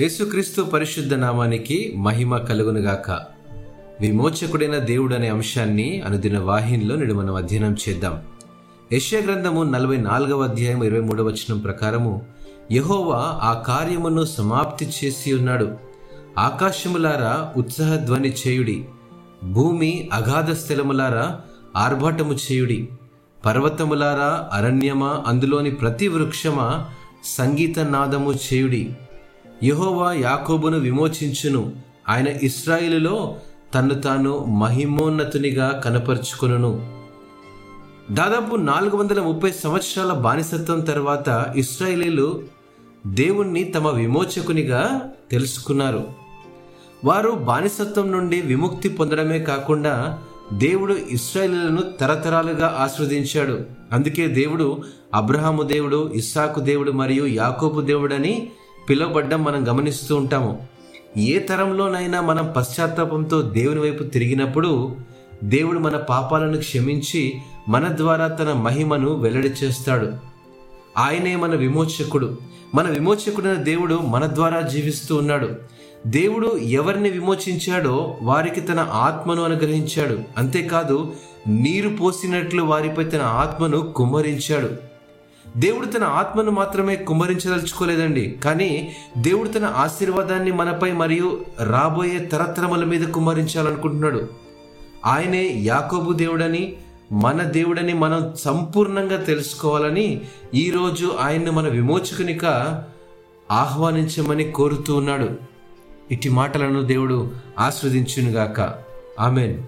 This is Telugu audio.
యేసుక్రీస్తు పరిశుద్ధ నామానికి మహిమ కలుగునుగాక. విమోచకుడైన దేవుడు అనే అంశాన్ని అనుదిన వాహినిలో నేడు మనం అధ్యయనం చేద్దాం. యశ్యా గ్రంథము నలభై నాలుగవ అధ్యాయం ఇరవై మూడవ వచనం ప్రకారము యహోవా ఆ కార్యమును సమాప్తి చేసి ఉన్నాడు. ఆకాశములారా ఉత్సాహధ్వని చేయుడి. భూమి అగాధ స్థలములారా ఆర్భాటము చేయుడి. పర్వతములారా అరణ్యమా అందులోని ప్రతి వృక్షమా సంగీత నాదము చేయుడి. యహోవా యాకోబును విమోచించును. ఆయన ఇస్రాయిలులో తన్ను తాను మహిమోన్నతునిగా కనపరుచుకొనును. దాదాపు నాలుగు వందల ముప్పై సంవత్సరాల బానిసత్వం తర్వాత ఇస్రాయేలీలు దేవుణ్ణి తమ విమోచకునిగా తెలుసుకున్నారు. వారు బానిసత్వం నుండి విముక్తి పొందడమే కాకుండా దేవుడు ఇస్రాయేలీలను తరతరాలుగా ఆస్వాదించాడు అందుకే దేవుడు అబ్రహాము దేవుడు ఇస్సాకు దేవుడు మరియు యాకోబు దేవుడని పిలువబడ్డం మనం గమనిస్తూ ఉంటాము. ఏ తరంలోనైనా మనం పశ్చాత్తాపంతో దేవుని వైపు తిరిగినప్పుడు దేవుడు మన పాపాలను క్షమించి మన ద్వారా తన మహిమను వెల్లడి చేస్తాడు. ఆయనే మన విమోచకుడు. మన విమోచకుడైన దేవుడు మన ద్వారా జీవిస్తూ ఉన్నాడు. దేవుడు ఎవరిని విమోచించాడో వారికి తన ఆత్మను అనుగ్రహించాడు. అంతేకాదు నీరు పోసినట్లు వారిపై తన ఆత్మను కుమ్మరించాడు. దేవుడు తన ఆత్మను మాత్రమే కుమ్మరించదలుచుకోలేదండి. కానీ దేవుడు తన ఆశీర్వాదాన్ని మనపై మరియు రాబోయే తరతరముల మీద కుమ్మరించాలనుకుంటున్నాడు. ఆయనే యాకోబు దేవుడని మన దేవుడని మనం సంపూర్ణంగా తెలుసుకోవాలని ఈరోజు ఆయన్ను మన విమోచకునిగా ఆహ్వానించమని కోరుతూ ఉన్నాడు. ఇట్టి మాటలను దేవుడు ఆస్వాదించునుగాక. ఆమెన్.